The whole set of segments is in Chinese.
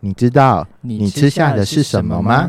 你知道你你吃下的是什么吗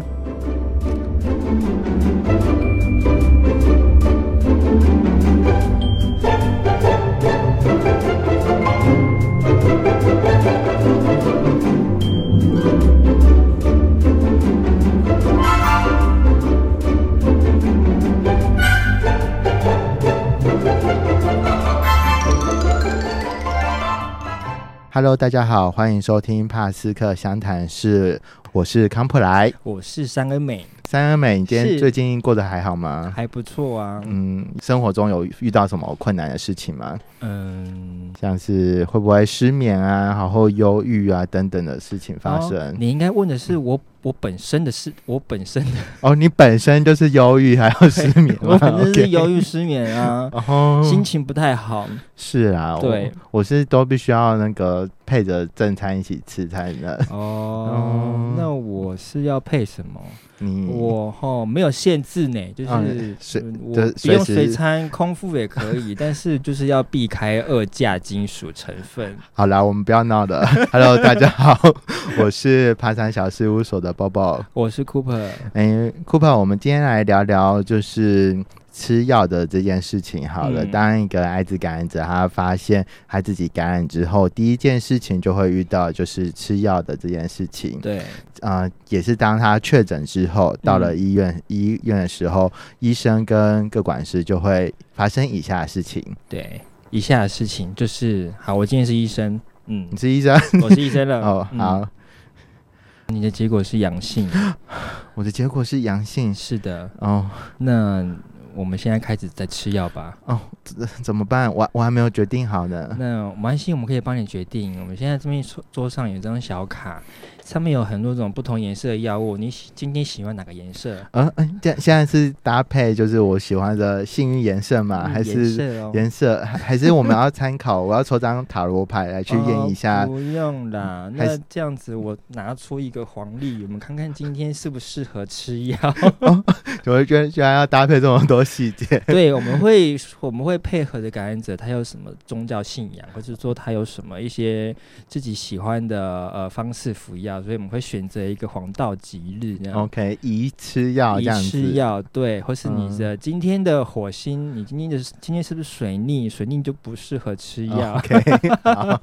？？Hello，大家好，欢迎收听帕斯克相谈室，我是康普莱。我是三恩美，三恩美，你今天最近过得还好吗？还不错啊。嗯，生活中有遇到什么困难的事情吗？嗯，像是会不会失眠啊，然后忧郁啊等等的事情发哦生？你应该问的是我我本身的事，我本身的，哦，你本身就是忧郁还要失眠 我本身是忧郁失眠啊，哦，心情不太好。是啊，对，我是都必须要那个配着正餐一起吃才能。哦，那我是要配什么？你我哈没有限制呢，就是嗯随嗯我不用随餐，空腹也可以，但是就是要避开二价金属成分。好啦，我们不要闹了。Hello，大家好，我是爬山小事务所的包包。我是 Cooper，哎，Cooper，我们今天来聊聊就是吃药的这件事情。好了，嗯当一个艾滋感染者他发现他自己感染之后，第一件事情就会遇到就是吃药的这件事情。对，啊，也是当他确诊之后，到了嗯医院、医院的时候，医生跟各管师就会发生以下的事情。对，以下的事情就是，好，我今天是医生，嗯你，是医生我是医生了。哦，嗯好，你的结果是阳性，我的结果是阳性。是的。哦。那我们现在开始在吃药吧。哦，怎怎么办？我我还没有决定好呢。那没关系，我们可以帮你决定。我们现在这边桌桌上有一张小卡，上面有很多种不同颜色的药物。你喜今天喜欢哪个颜色？嗯嗯，这现在是搭配就是我喜欢的幸运颜色嘛？嗯还是颜色？还还是我们要参考？我要抽张塔罗牌来去验一下哦。不用啦，那这样子我拿出一个黄历，我们看看今天适不适合吃药。我会觉得居然要搭配这么多细节。对，我们会我们会配合的感染者，他有什么宗教信仰，或者说他有什么一些自己喜欢的呃方式服药，所以我们会选择一个黄道吉日这样。OK，宜吃药这宜。吃药，对，或是你嗯的今天的火星，你今天的今天是不是水逆？水逆就不适合吃药。OK，好，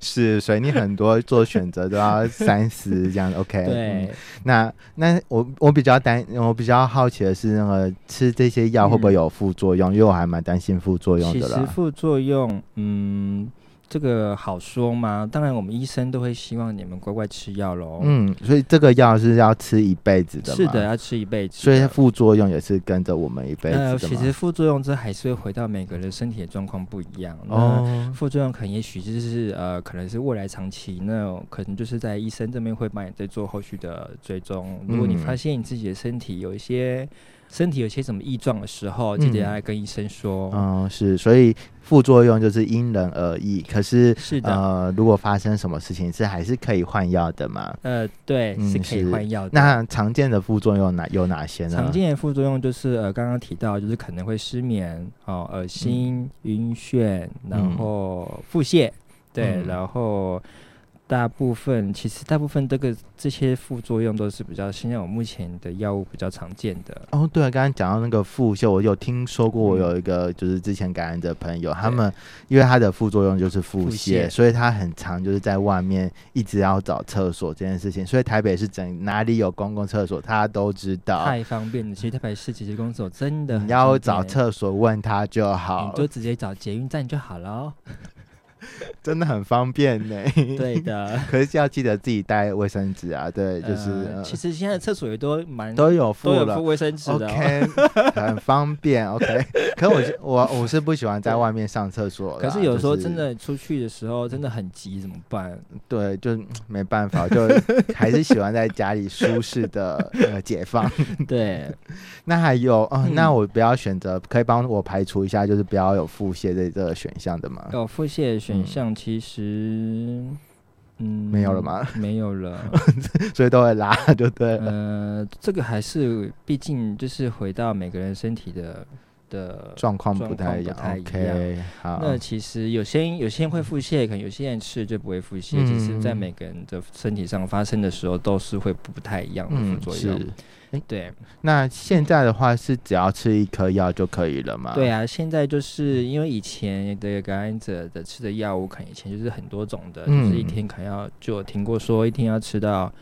是水逆很多做选择都要三思这样 OK，对嗯，那那我我比较担，我比较好奇的是那个吃这些药会不会有副作用？因为我还蛮担心副作用的啦。实副作用，嗯，这个好说吗？当然，我们医生都会希望你们乖乖吃药喽。，嗯，所以这个药是要吃一辈子的，是的，。要吃一辈子。所以副作用也是跟着我们一辈子呃，的。其实副作用这还是会回到每个人身体的状况不一样。那哦，副作用可能也许就是呃，可能是未来长期，那可能就是在医生这边会帮你再做后续的追踪。如果你嗯发现你自己的身体有一些身体有些什么异状的时候，记得来跟医生说。嗯，是，所以副作用就是因人而异。可是是的，呃，如果发生什么事情，是还是可以换药的嘛？呃，对，嗯是可以换药的。那常见的副作用哪有哪些呢？常见的副作用就是呃，刚刚提到就是可能会失眠、哦，恶心、晕眩，然嗯后腹泻，对，嗯然后大部分其实大部分这个这些副作用都是比较现在我目前的药物比较常见的。哦，对啊，刚刚讲到那个腹泻，我有听说过，我嗯有一个就是之前感染的朋友，他们因为他的副作用就是腹腹泻，泻所以他很常就是在外面一直要找厕所这件事情，所以台北是整哪里有公共厕所他都知道，太方便了，其实台北市其实公所真的很你要找厕所问他就好。你，就直接找捷运站就好了哦。真的很方便呢。对的，可是要记得自己带卫生纸啊，对，就是、其实现在厕所也都蛮都有附了都有附。卫生纸的、哦。OK，很方便。OK，可我是我我是不喜欢在外面上厕所啦。可是有时候真的出去的时候真的很急，怎么办？对，就嗯没办法，就还是喜欢在家里舒适的呃解放。对，那还有哦，嗯那我不要选择，可以帮我排除一下，就是不要有腹泻的这个选项的吗？有腹泻的选项其实，嗯，没有了吗？没有了。所以都会拉，就对了。呃，这个还是毕竟就是回到每个人身体的的状况不太一样。OK，好，那其实有些人有些人会腹泻，可能有些人吃就不会腹泻。其实，在嗯每个人的身体上发生的时候，都是会不太一样的副嗯作用。是。对那现在的话是只要吃一颗药就可以了吗？对啊，现在就是因为以前的感染者的吃的药物，可能以前就是很多种的，嗯就是一天可能要就有听过说一天要吃到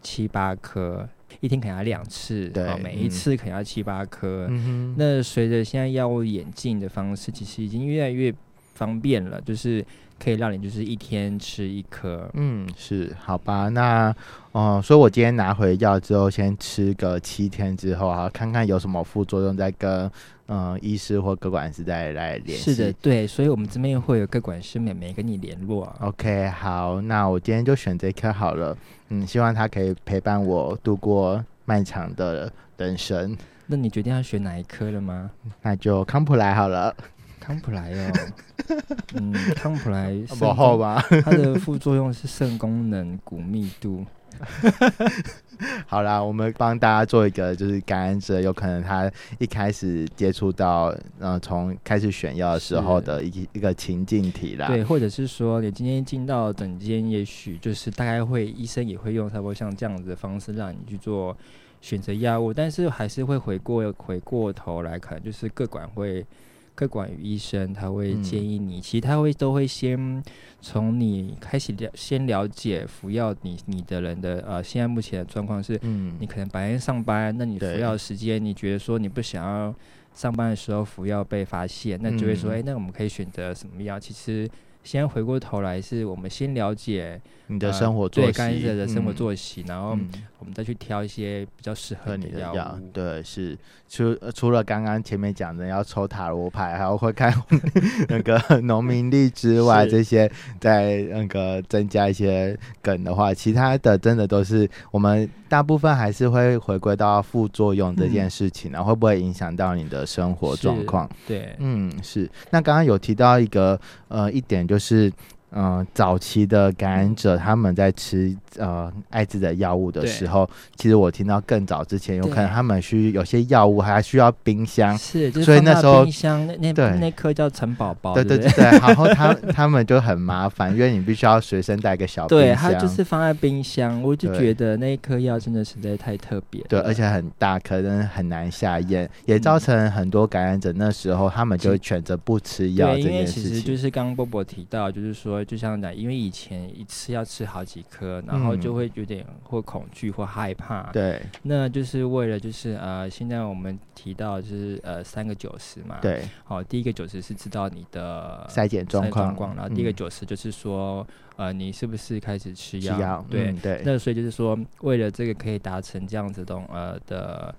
七八颗，一天可能要两次，对哦每一嗯次可能要七八颗。嗯，那随着现在药物眼镜的方式，其实已经越来越方便了，就是可以让你就是一天吃一颗。嗯，是，好吧，那，哦、所以我今天拿回药之后，先吃个七天之后啊，看看有什么副作用，再跟嗯、医师或各管师再来联系。是的，对，所以我们这边会有各管师妹妹跟你联络啊。OK，好，那我今天就选这颗好了。嗯，希望它可以陪伴我度过漫长的人生。那你决定要选哪一颗了吗？那就康普莱好了，康普莱哦，嗯，康普莱肾不后吧？它的副作用是肾功能、骨密度。好啦，我们帮大家做一个，就是感染者有可能他一开始接触到，呃，从开始选药的时候的一一个情境题啦。对，或者是说你今天进到诊间，也许就是大概会医生也会用差不多像这样子的方式让你去做选择药物，但是还是会回过回过头来，可能就是各管会。各管于医生他会嗯。建议你，其实他会都会先从你开始了先了解服药你你的人的呃现在目前的状况是，嗯。你可能白天上班，那你服药时间，你觉得说你不想要上班的时候服药被发现，那就会说，嗯。哎、那我们可以选择什么药？其实先回过头来，是我们先了解你的呃生活作息，对感染者的生活嗯。作息，然后嗯我们再去挑一些比较适合你的药对，是除呃除了刚刚前面讲的要抽塔罗牌，还有会看 那个农民历之外，这些在那个增加一些梗的话，其他的真的都是我们大部分还是会回归到副作用这件事情然后，会不会影响到你的生活状况？对，嗯，是。那刚刚有提到一个呃一点就是。嗯、早期的感染者他们在吃呃艾滋的药物的时候，其实我听到更早之前，有可能他们需有些药物还需要冰箱。是，就是所以那时候冰箱那那对那颗叫陈宝宝，对对对然后他他们就很麻烦，因为你必须要随身带个小冰对，箱，它就是放在冰箱，我就觉得那一颗药真的实在太特别。对，而且很大颗，真的很难下咽，也造成很多感染者那时候他们就会选择不吃药因为件事情。其实就是刚刚波波提到，就是说，就像讲，因为以前一次要吃好几颗，然后就嗯会有点或恐惧或害怕。，对那就是为了就是呃，现在我们提到就是呃三个九十嘛。。对，好，第一个九十是知道你的筛检状状况况，然后第一个嗯九十就是说，呃，你是不是开始吃吃药？药，对。嗯对，那所以就是说，为了这个可以达成这样子的呃的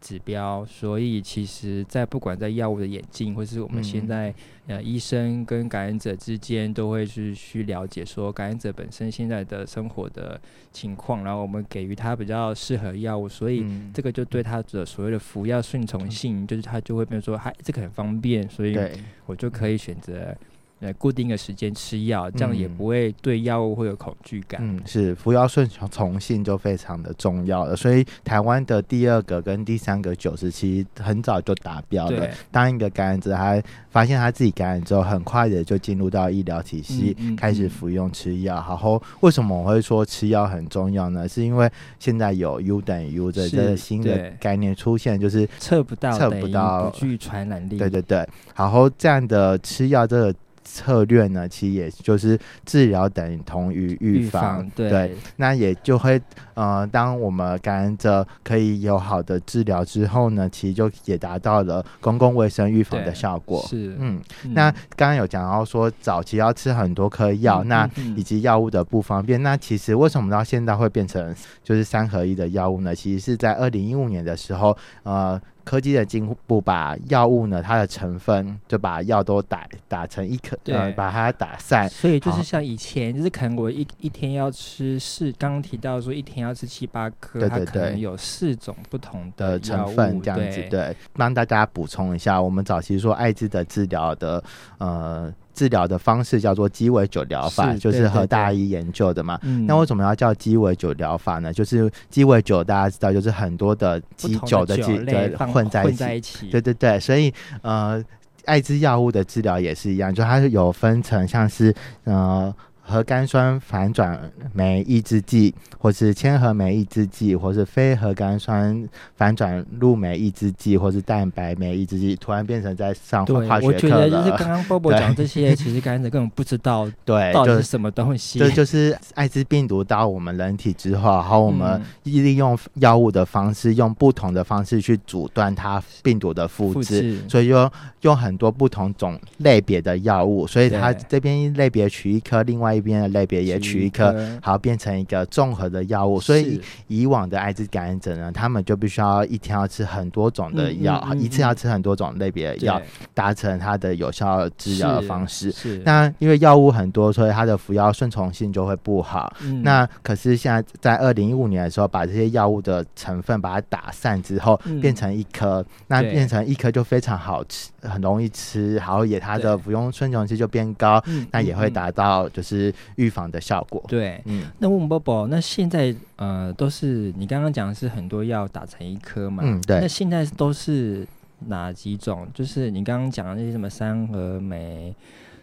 指标，所以其实，在不管在药物的演进，或是我们现嗯。在、呃医生跟感染者之间，都会去去了解说感染者本身现在的生活的情况，然后我们给予他比较适合药物，所以。嗯。这个就对他的所谓的服药顺从性，就是他就会变成说，嗨，这个很方便，所以我就可以选择呃固定的时间吃药，这样也嗯不会对药物会有恐惧感。嗯，是服药顺从性就非常的重要了，所以台湾的第二个跟第三个九十七很早就达标了。当一个感染者他发现他自己感染之后，很快的就进入到医疗体系，嗯嗯开始嗯服用吃药。然后为什么我会说吃药很重要呢？是因为现在有 U 等于 U 的这个新的概念出现，就是测不到，测不到不具传染力。对对对，然后这样的吃药这个策略呢，其实也就是治疗等同于预预防，防对对那也就会呃，当我们感染者可以有好的治疗之后呢，其实就也达到了公共卫生预防的效果。是嗯，嗯那刚刚有讲到说早期要吃很多颗药，嗯那以及药物的不方便。那其实为什么到现在会变成就是三合一的药物呢？其实是在二零一五年的时候，呃。科技的进步把药物呢，它的成分就把药都打打成一颗，呃，对把它打散，所以就是像以前，就是可能我一一天要吃四，刚刚提到说一天要吃七八颗，对对对。它可能有四种不同的药成分这样子，对。对，帮大家补充一下，我们早期说艾滋的治疗的呃治疗的方式叫做鸡尾酒疗法，是就是和大一研究的嘛。嗯那为什么要叫鸡尾酒疗法呢？就是鸡尾酒大家知道，就是很多的鸡酒的酒基对类放混在一起，混在一起，对对对，所以呃，艾滋药物的治疗也是一样，就它是有分成像是呃。核苷酸反转酶抑制剂，或是铅合酶抑制剂，或是非核苷酸反转录酶抑制剂，或是蛋白酶抑制剂，突然变成在上对，化我觉学课了。得就是刚刚 Bobo 讲这些，其实感染者根本不知道 对，到底就是什么东西。这就是艾滋病毒到我们人体之后，然后我们嗯利用药物的方式，用不同的方式去阻断它病毒的复制，所以用用很多不同种类别的药物，所以它这边类别取一颗，另外一边的类别也取一颗，好变成一个综合的药物。所以以往的艾滋感染者呢，他们就必须要一天要吃很多种的嗯药，嗯嗯一次要吃很多种类别的药，达成它的有效治疗的方式。是那因为药物很多，所以它的服药顺从性就会不好。嗯。那可是现在在二零一五年的时候，把这些药物的成分把它打散之后，嗯。变成一颗，那变成一颗就非常好吃，很容易吃，然后也它的服用顺从性就变高，嗯那也会达到就是预防的效果。对。嗯，那问 Bobo，那现在呃都是你刚刚讲的是很多药打成一颗嘛？嗯对那现在都是哪几种？就是你刚刚讲的那些什么三合酶，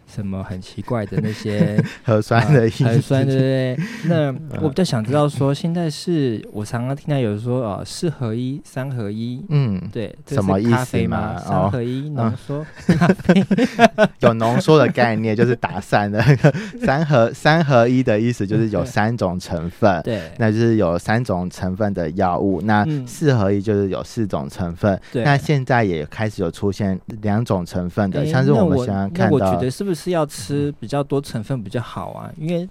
什么很奇怪的那些 核酸的意思，啊很酸，对不对？那 我比较想知道说，现在是我常常听到有人说哦，四合一、三合一，嗯，对，这什么意思吗？三合一浓缩，有浓缩的概念，就是打散的。三合三合一的意思，就是有三种成分。对，那就是有三种成分的药物，那嗯。四合一就是有四种成分。对。那现在也开始有出现两种成分的，像是我我们现在看到那我觉得是不是要吃比较多成分比较好啊？因为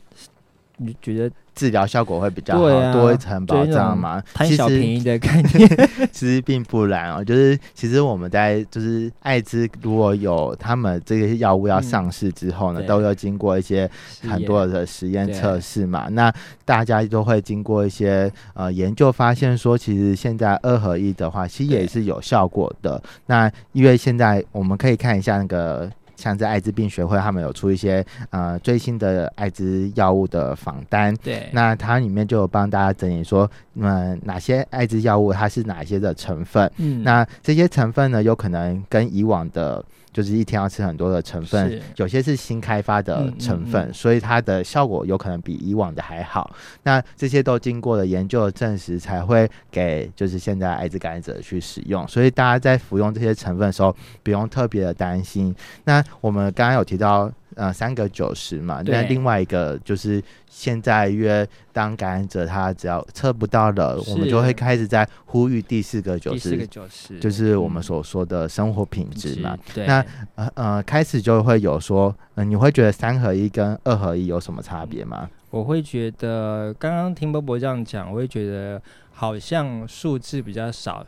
你觉得治疗效果会比较好，啊多一层保障嘛。贪小便宜的概念，其实并不然哦，就是其实我们在就是艾滋如果有他们这些药物要嗯上市之后呢，对都要经过一些很多的实验测试嘛。那大家都会经过一些呃研究，发现说其实现在二合一的话，其实也是有效果的。那因为现在我们可以看一下那个。像在艾滋病学会，他们有出一些呃最新的艾滋药物的访单，对，那它里面就有帮大家整理说，嗯，哪些艾滋药物它是哪些的成分。嗯那这些成分呢，有可能跟以往的，就是一天要吃很多的成分，有些是新开发的成分，嗯所以它的效果有可能比以往的还好。那这些都经过了研究的证实，才会给就是现在艾滋感染者去使用。所以大家在服用这些成分的时候，不用特别的担心。那我们刚刚有提到。呃，三个九十嘛，那另外一个就是现在约当感染者他只要测不到了，我们就会开始在呼吁第四个九第四个十，九十就是我们嗯所说的生活品质嘛。，对，那呃呃，开始就会有说，呃，你会觉得三合一跟二合一有什么差别吗？我会觉得刚刚听波波这样讲，我会觉得好像数字比较少，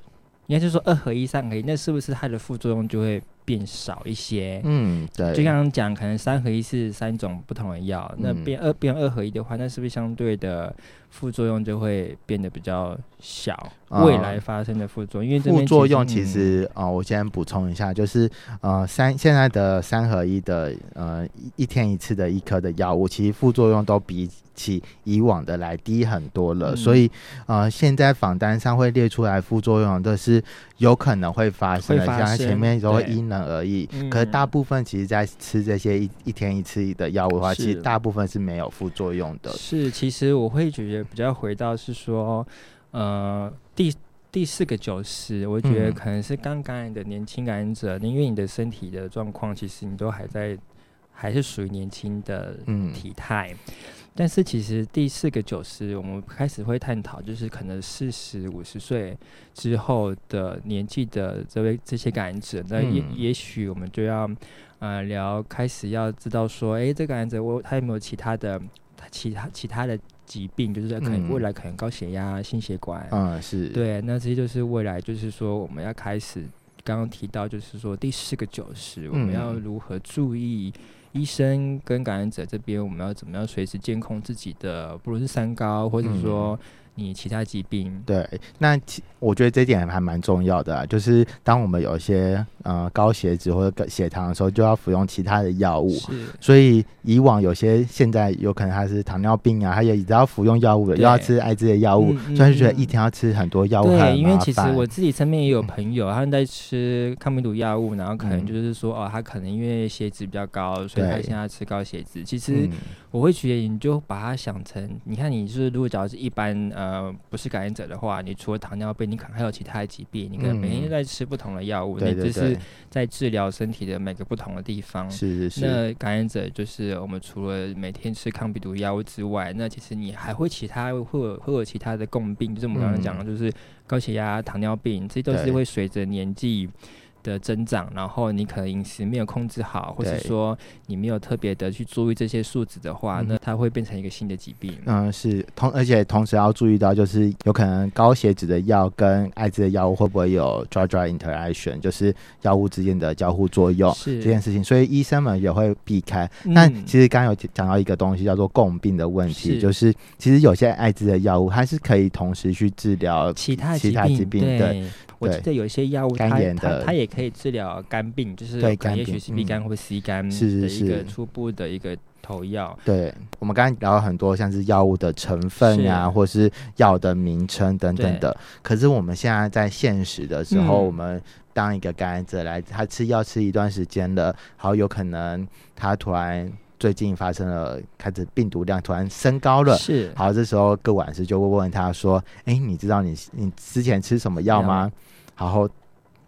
应该是说二合一、三合一，那是不是它的副作用就会变少一些？嗯，对，就刚刚讲，可能三合一是三种不同的药，那嗯变二变二合一的话，那是不是相对的副作用就会变得比较小？啊未来发生的副作用，因为这副作用其嗯实啊、呃我先补充一下，就是呃三现在的三合一的呃一一天一次的一颗的药物，其实副作用都比起以往的来低很多了。嗯所以呃现在访单上会列出来副作用的是有可能会发生的，会发生像前面都会而已。嗯可是大部分其实在吃这些一一天一次的药物的话，其实大部分是没有副作用的。是，其实我会觉得比较回到是说，呃，第第四个九十，我觉得嗯可能是刚感染的年轻感染者，因为你的身体的状况，其实你都还在，还是属于年轻的嗯体态。但是其实第四个九十，我们开始会探讨，就是可能四十五十岁之后的年纪的这位这些感染者，那也、嗯也许我们就要呃聊，开始要知道说，哎，这个感染者我他有没有其他的其他其他的疾病，就是可能嗯未来可能高血压、心血管，嗯，是，，对，那这些就是未来就是说我们要开始刚刚提到，就是说第四个九十，我们要嗯如何注意。医生跟感染者这边，我们要怎么样随时监控自己的，不论是三高，或者说你其他疾病。对，那其我觉得这点还蛮重要的，啊就是当我们有一些呃高血脂或者血糖的时候，就要服用其他的药物。是，所以以往有些现在有可能他是糖尿病啊，他也只要服用药物的，又要吃艾滋的药物，所以就觉得一天要吃很多药物对，因为其实我自己身边也有朋友，他们在吃抗病毒药物，然后可能就是说哦，他可能因为血脂比较高，所以他现在吃高血脂。其实我会觉得，你就把它想成，你看你是如果假如是一般呃不是感染者的话，你除了糖尿病，你可能还有其他的疾病，你可能每天在吃不同的药物，你只是在治疗身体的每个不同的地方。是是是。那感染者就是我们除了每天吃抗病毒药物之外，那其实你还会其他会有会有其他的共病，就是我们刚刚讲的，就是高血压、糖尿病，这些都是会随着年纪。的增长，然后你可能饮食没有控制好，或者说你没有特别的去注意这些数值的话，那它会变成一个新的疾病。嗯，是同，而且同时要注意到，就是有可能高血脂的药跟艾滋的药物会不会有 drug drug interaction，就是药物之间的交互作用这件事情，所以医生们也会避开。那其实刚刚有讲到一个东西叫做共病的问题，就是其实有些艾滋的药物它是可以同时去治疗其他其他疾病，对。我记得有一些药物，它它它也可以治疗肝病，就是肝，也许是 B 肝或 C 肝的一个初步的一个投药。对，我们刚刚聊了很多，像是药物的成分啊，或是药的名称等等的。可是我们现在在现实的时候，我们当一个感染者来，他吃药吃一段时间了，好有可能他突然。最近发生了，开始病毒量突然升高了。是，好，这时候各管事就会问他说：“哎，你知道你你之前吃什么药吗？”然后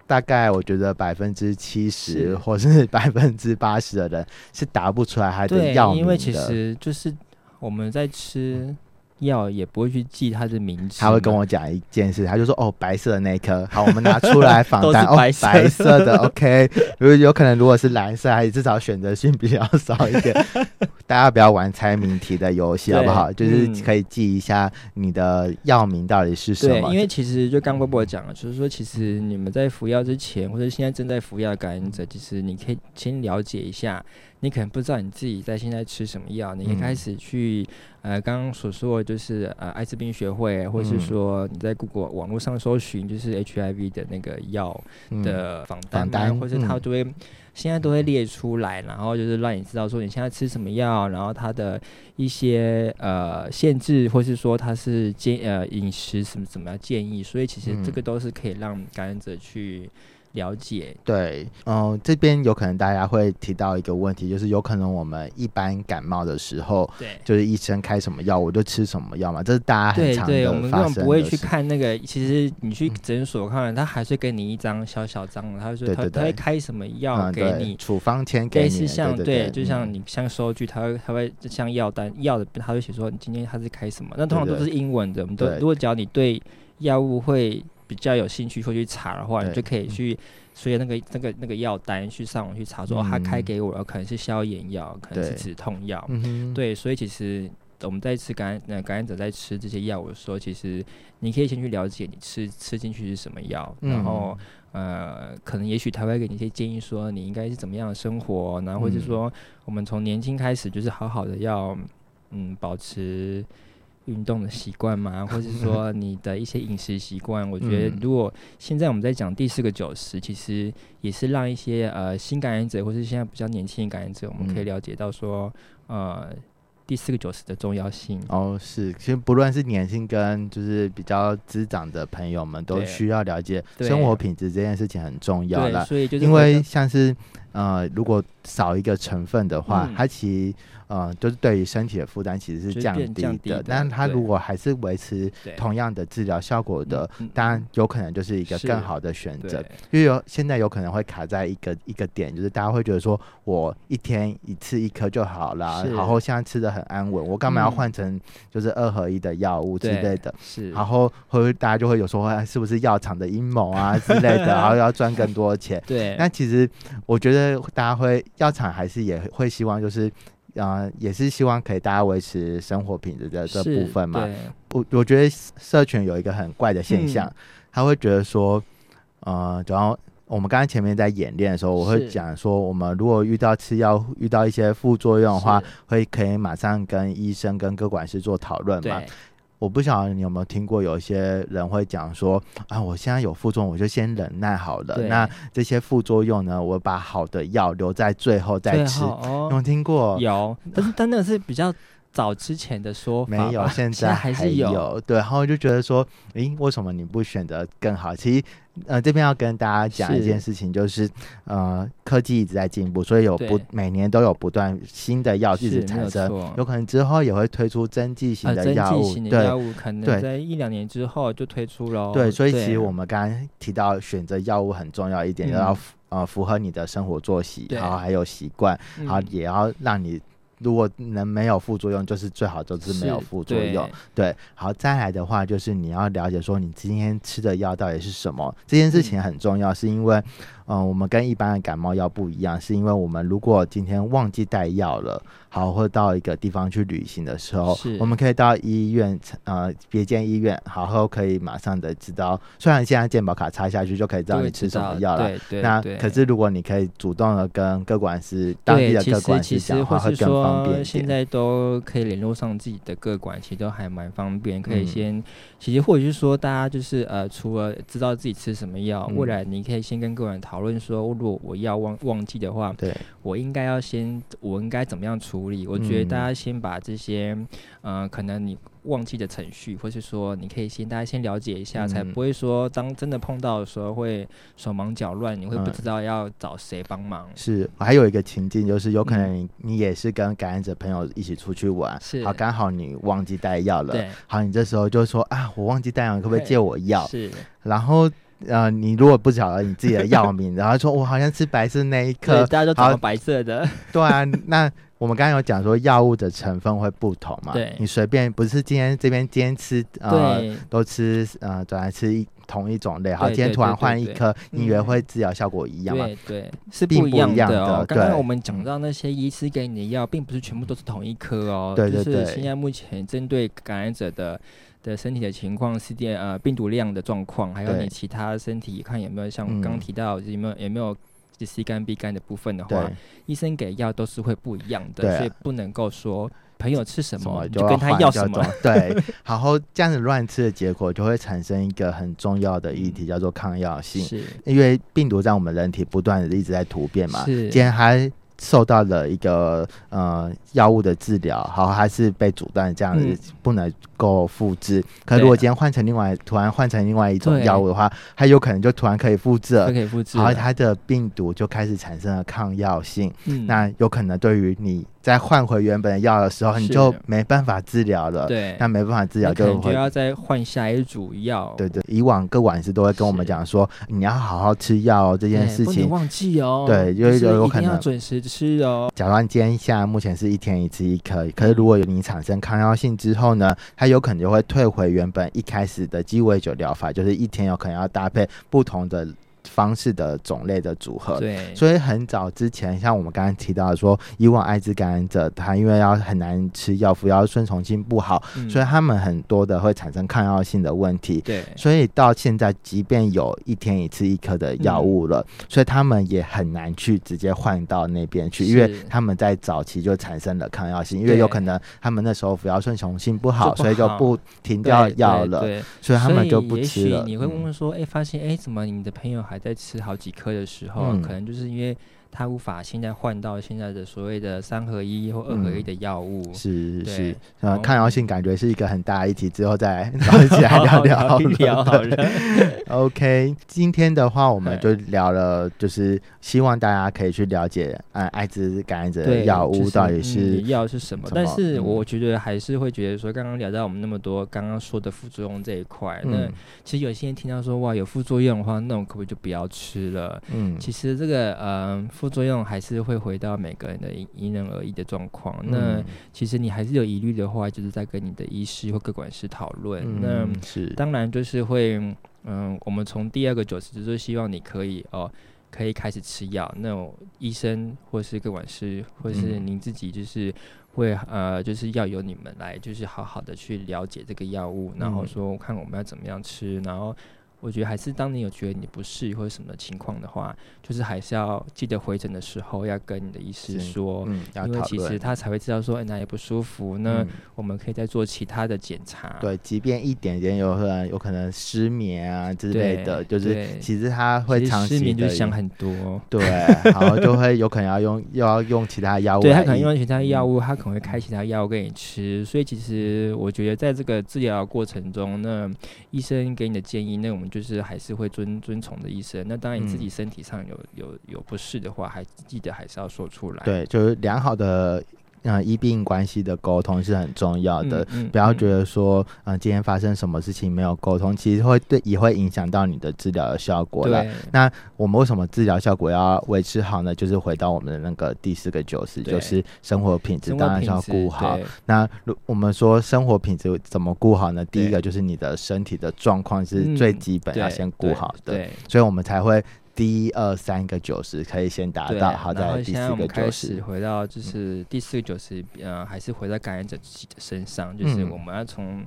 大概我觉得百分之七十或是 百分之八十的人是答不出来他的药名的。因为其实就是我们在吃。药也不会去记它的名字，他会跟我讲一件事，他就说：“哦，白色的那一颗，好，我们拿出来仿单 哦，白色的，OK。如果有可能，如果是蓝色，还是至少选择性比较少一点。大家不要玩猜谜题的游戏，好不好？就是可以记一下你的药名到底是什么。因为其实就刚波波讲了，就是说，其实你们在服药之前，或者现在正在服药的感染者，其实你可以先了解一下。你可能不知道你自己在现在吃什么药，你一开始去呃刚刚所说的就是呃艾滋病学会，或是说你在 Google 网络上搜寻就是 HIV 的那个药的访单，或是它都会现在都会列出来，然后就是让你知道说你现在吃什么药，然后它的一些呃限制，或是说它是建呃饮食什么怎么样建议，所以其实这个都是可以让感染者去。了解，对，嗯，这边有可能大家会提到一个问题，就是有可能我们一般感冒的时候，对，就是医生开什么药，我就吃什么药嘛，这是大家很常的我们根本不会去看那个，其实你去诊所看，他还是给你一张小小张的，他说他他会开什么药给你，处方签给你，是像对，就像你像收据，他会他会像药单药的，他会写说你今天他是开什么，那通常都是英文的，我们都如果只要你对药物会。比较有兴趣会去查的话，你就可以去随着那个那个那个药单去上网去查，说他开给我了可能是消炎药，可能是止痛药。对，所以其实我们在吃感染呃感染者在吃这些药物的时候，其实你可以先去了解你吃吃进去是什么药，然后呃，可能也许他会给你一些建议，说你应该是怎么样的生活，然后或者说我们从年轻开始就是好好的要嗯保持。运动的习惯吗？或者说你的一些饮食习惯？我觉得，如果现在我们在讲第四个九十，其实也是让一些呃新感染者，或是现在比较年轻的感染者，我们可以了解到说，呃，第四个九十的重要性。哦，是，其实不论是年轻跟就是比较滋长的朋友们，都需要了解生活品质这件事情很重要了。所以就是因为像是呃，如果少一个成分的话，它其实。呃，就是对于身体的负担其实是降低的，但是它如果还是维持同样的治疗效果的，当然有可能就是一个更好的选择。因为有现在有可能会卡在一个一个点，就是大家会觉得说我一天一次一颗就好了，然后现在吃的很安稳，我干嘛要换成就是二合一的药物之类的？是，然后会大家就会有说，是不是药厂的阴谋啊之类的，然后要赚更多钱？对。那其实我觉得大家会药厂还是也会希望就是。啊，也是希望可以大家维持生活品质的这部分嘛。我我觉得社群有一个很怪的现象，他会觉得说，呃，主要我们刚刚前面在演练的时候，我会讲说，我们如果遇到吃药遇到一些副作用的话，会可以马上跟医生跟各管师做讨论嘛。我不晓得你有没有听过，有一些人会讲说啊，我现在有副作用，我就先忍耐好了。那这些副作用呢，我把好的药留在最后再吃。有听过？有，但是但那个是比较早之前的说法，没有，现在在还是有。有。对，然后就觉得说，诶，为什么你不选择更好？其实，呃，这边要跟大家讲一件事情，就是呃，科技一直在进步，所以有不每年都有不断新的药一直是没有产生，错有可能之后也会推出针剂型的药物。剂型的对药物可能在一两年之后就推出了。对，所以其实我们刚刚提到选择药物很重要一点，嗯要符呃符合你的生活作息，然后还有习惯，然后、也要让你。如果能没有副作用，就是最好就是没有副作用。对对，好，再来的话就是你要了解说你今天吃的药到底是什么，这件事情很重要，是因为，嗯、我们跟一般的感冒药不一样，是因为我们如果今天忘记带药了，好，或到一个地方去旅行的时候，我们可以到医院，呃，别间医院，好后可以马上的知道，虽然现在健保卡插下去就可以知道你吃什么药了。对对那对可是，如果你可以主动的跟各管师当地的各管实其师讲话，会更方便。现在都可以联络上自己的各管，其实都还蛮方便。可以嗯先，其实或者是说，大家就是呃，除了知道自己吃什么药，嗯未来你可以先跟各管讨论说，如果我要忘忘记的话，对，我应该要先，我应该怎么样处理？我觉得嗯。大家先把这些，呃，可能你忘记的程序，或是说你可以先大家先了解一下，才嗯不会说当真的碰到的时候会手忙脚乱，你会不嗯知道要找谁帮忙。是，还有一个情境就是，有可嗯能你,、你也是跟感染者朋友一起出去玩，是。好，刚好你忘记带药了，对，好，你这时候就说啊，我忘记带药，你可不可以借我药？是，然后呃，你如果不晓得你自己的药名，然后说我好像吃白色那一，颗，大家都长得白色的，对啊，那我们刚刚有讲说药物的成分会不同嘛，对。你随便不是今天这边今天吃呃，都吃呃转来吃一同一种类，好，今天突然换一颗，你以为嗯会治疗效果一样吗？对对，是并不一样的哦。刚刚我们讲到那些医师给你的药，并不是全部都是同一颗哦。对对对就是现在目前针对感染者的的身体的情况、是电呃病毒量的状况，还有你其他身体看有没有像刚提到有没有有没有就 C 肝 B 肝的部分的话，，医生给药都是会不一样的，所以不能够说朋友吃什什么就跟他要什么。对，然后这样子乱吃的结果就会产生一个很重要的议题，叫做抗药性。是因为病毒在我们人体不断的一直在突变嘛，是今天还受到了一个呃药物的治疗，好，还是被阻断这样子、嗯不能够复制。可对如果今天换成另外突然换成另外一种药物的话，它有可能就突然可以复制了。可以复制然后。它的病毒就开始产生了抗药性，嗯那有可能对于你在换回原本的药的时候，你就没办法治疗了。对，那没办法治疗就可要再换下一组药。对对，以往各管师都会跟我们讲说，你要好好吃药哦，这件事情。忘记哦。对有就是有有可能准时吃哦。假如你今天现在目前是一天一次一颗，可是如果你产生抗药性之后呢，它有可能就会退回原本一开始的鸡尾酒疗法，就是一天有可能要搭配不同的方式的种类的组合。对，所以很早之前，像我们刚刚提到的说，以往艾滋感染者他因为要很难吃药，服药顺从性不好，嗯。所以他们很多的会产生抗药性的问题。对。所以到现在，即便有一天一次一颗的药物了，所以他们也很难去直接换到那边去，因为他们在早期就产生了抗药性，因为有可能他们那时候服药顺从性不好，所以就不停掉药了，对。对所以他们就不吃了。也许你会问说，哎、发现哎、诶怎么你的朋友还在吃好几颗的时候，嗯。可能就是因为他无法现在换到现在的所谓的三合一或二合一的药物。对是是，呃，抗药性感觉是一个很大的议题，之后再找一起来聊聊好了。聊 好了。OK，今天的话，我们就聊了，就是希望大家可以去了解，呃，艾滋感染者药物到底是你药是什么？但什么嗯是我觉得还是会觉得说，刚刚聊到我们那么多刚刚说的副作用这一块，那嗯其实有些人听到说哇有副作用的话，那我可不可以就不要吃了？嗯，其实这个呃副作用还是会回到每个人的因因人而异的状况。那嗯其实你还是有疑虑的话，就是在跟你的医师或各管师讨论。那嗯是当然就是会，嗯，我们从第二个九十就是希望你可以哦，可以开始吃药。那医生或是各管师或是嗯您自己就是会呃，就是要由你们来，就是好好的去了解这个药物，然后嗯说看我们要怎么样吃，然后。我觉得还是当你有觉得你不适或者什么情况的话，就是还是要记得回诊的时候要跟你的医师说，嗯，因为其实他才会知道说，哎，哪里不舒服，那我们可以再做其他的检查。对，即便一点点有可能有可能失眠啊之类的，就是其实他会长期就想很多，对，然后就会有可能要用又要用其他药物，对他可能用其他药物，他可能会开其他药物给你吃，所以其实我觉得在这个治疗过程中，那医生给你的建议，那我们就是还是会遵遵从的医生。那当然你自己身体上有有有不适的话，还记得还是要说出来。对，就是良好的。嗯，医病关系的沟通是很重要的，不要觉得说，嗯，今天发生什么事情没有沟通，其实会对也会影响到你的治疗的效果了。那我们为什么治疗效果要维持好呢？就是回到我们的那个第四个九十，就是生活品质，当然是要顾好。那我们说生活品质怎么顾好呢？第一个就是你的身体的状况是最基本要先顾好的，所以我们才会。第一二三个九十可以先达到，好在第四个九十回到就是第四个九十，呃，还是回到感染者自己的身上，就是我们要从。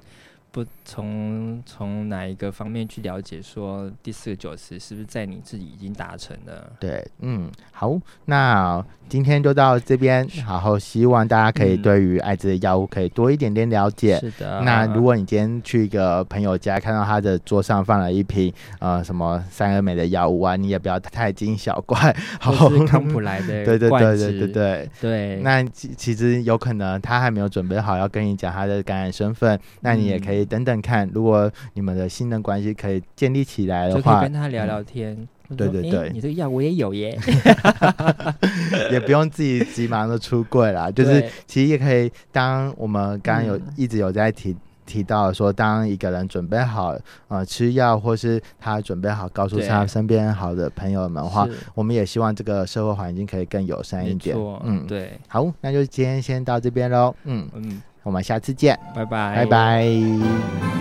不从从哪一个方面去了解，说第四个九十是不是在你自己已经达成了？对，嗯，好，那今天就到这边，然后希望大家可以对于艾滋的药物可以多一点点了解。是的。那如果你今天去一个朋友家，看到他的桌上放了一瓶呃什么三二美的药物啊，你也不要太惊小怪。好，康普来的。对对对对对对对。那其其实有可能他还没有准备好要跟你讲他的感染身份，那你也可以。等等看，如果你们的信任关系可以建立起来的话，可以跟他聊聊天。对对对，你这个药我也有耶，也不用自己急忙的出柜啦。就是其实也可以，当我们刚刚有一直有在提提到说，当一个人准备好呃吃药，或是他准备好告诉他身边好的朋友们的话，我们也希望这个社会环境可以更友善一点。嗯，对。好，那就今天先到这边喽。嗯嗯。我们下次见，拜拜，拜拜。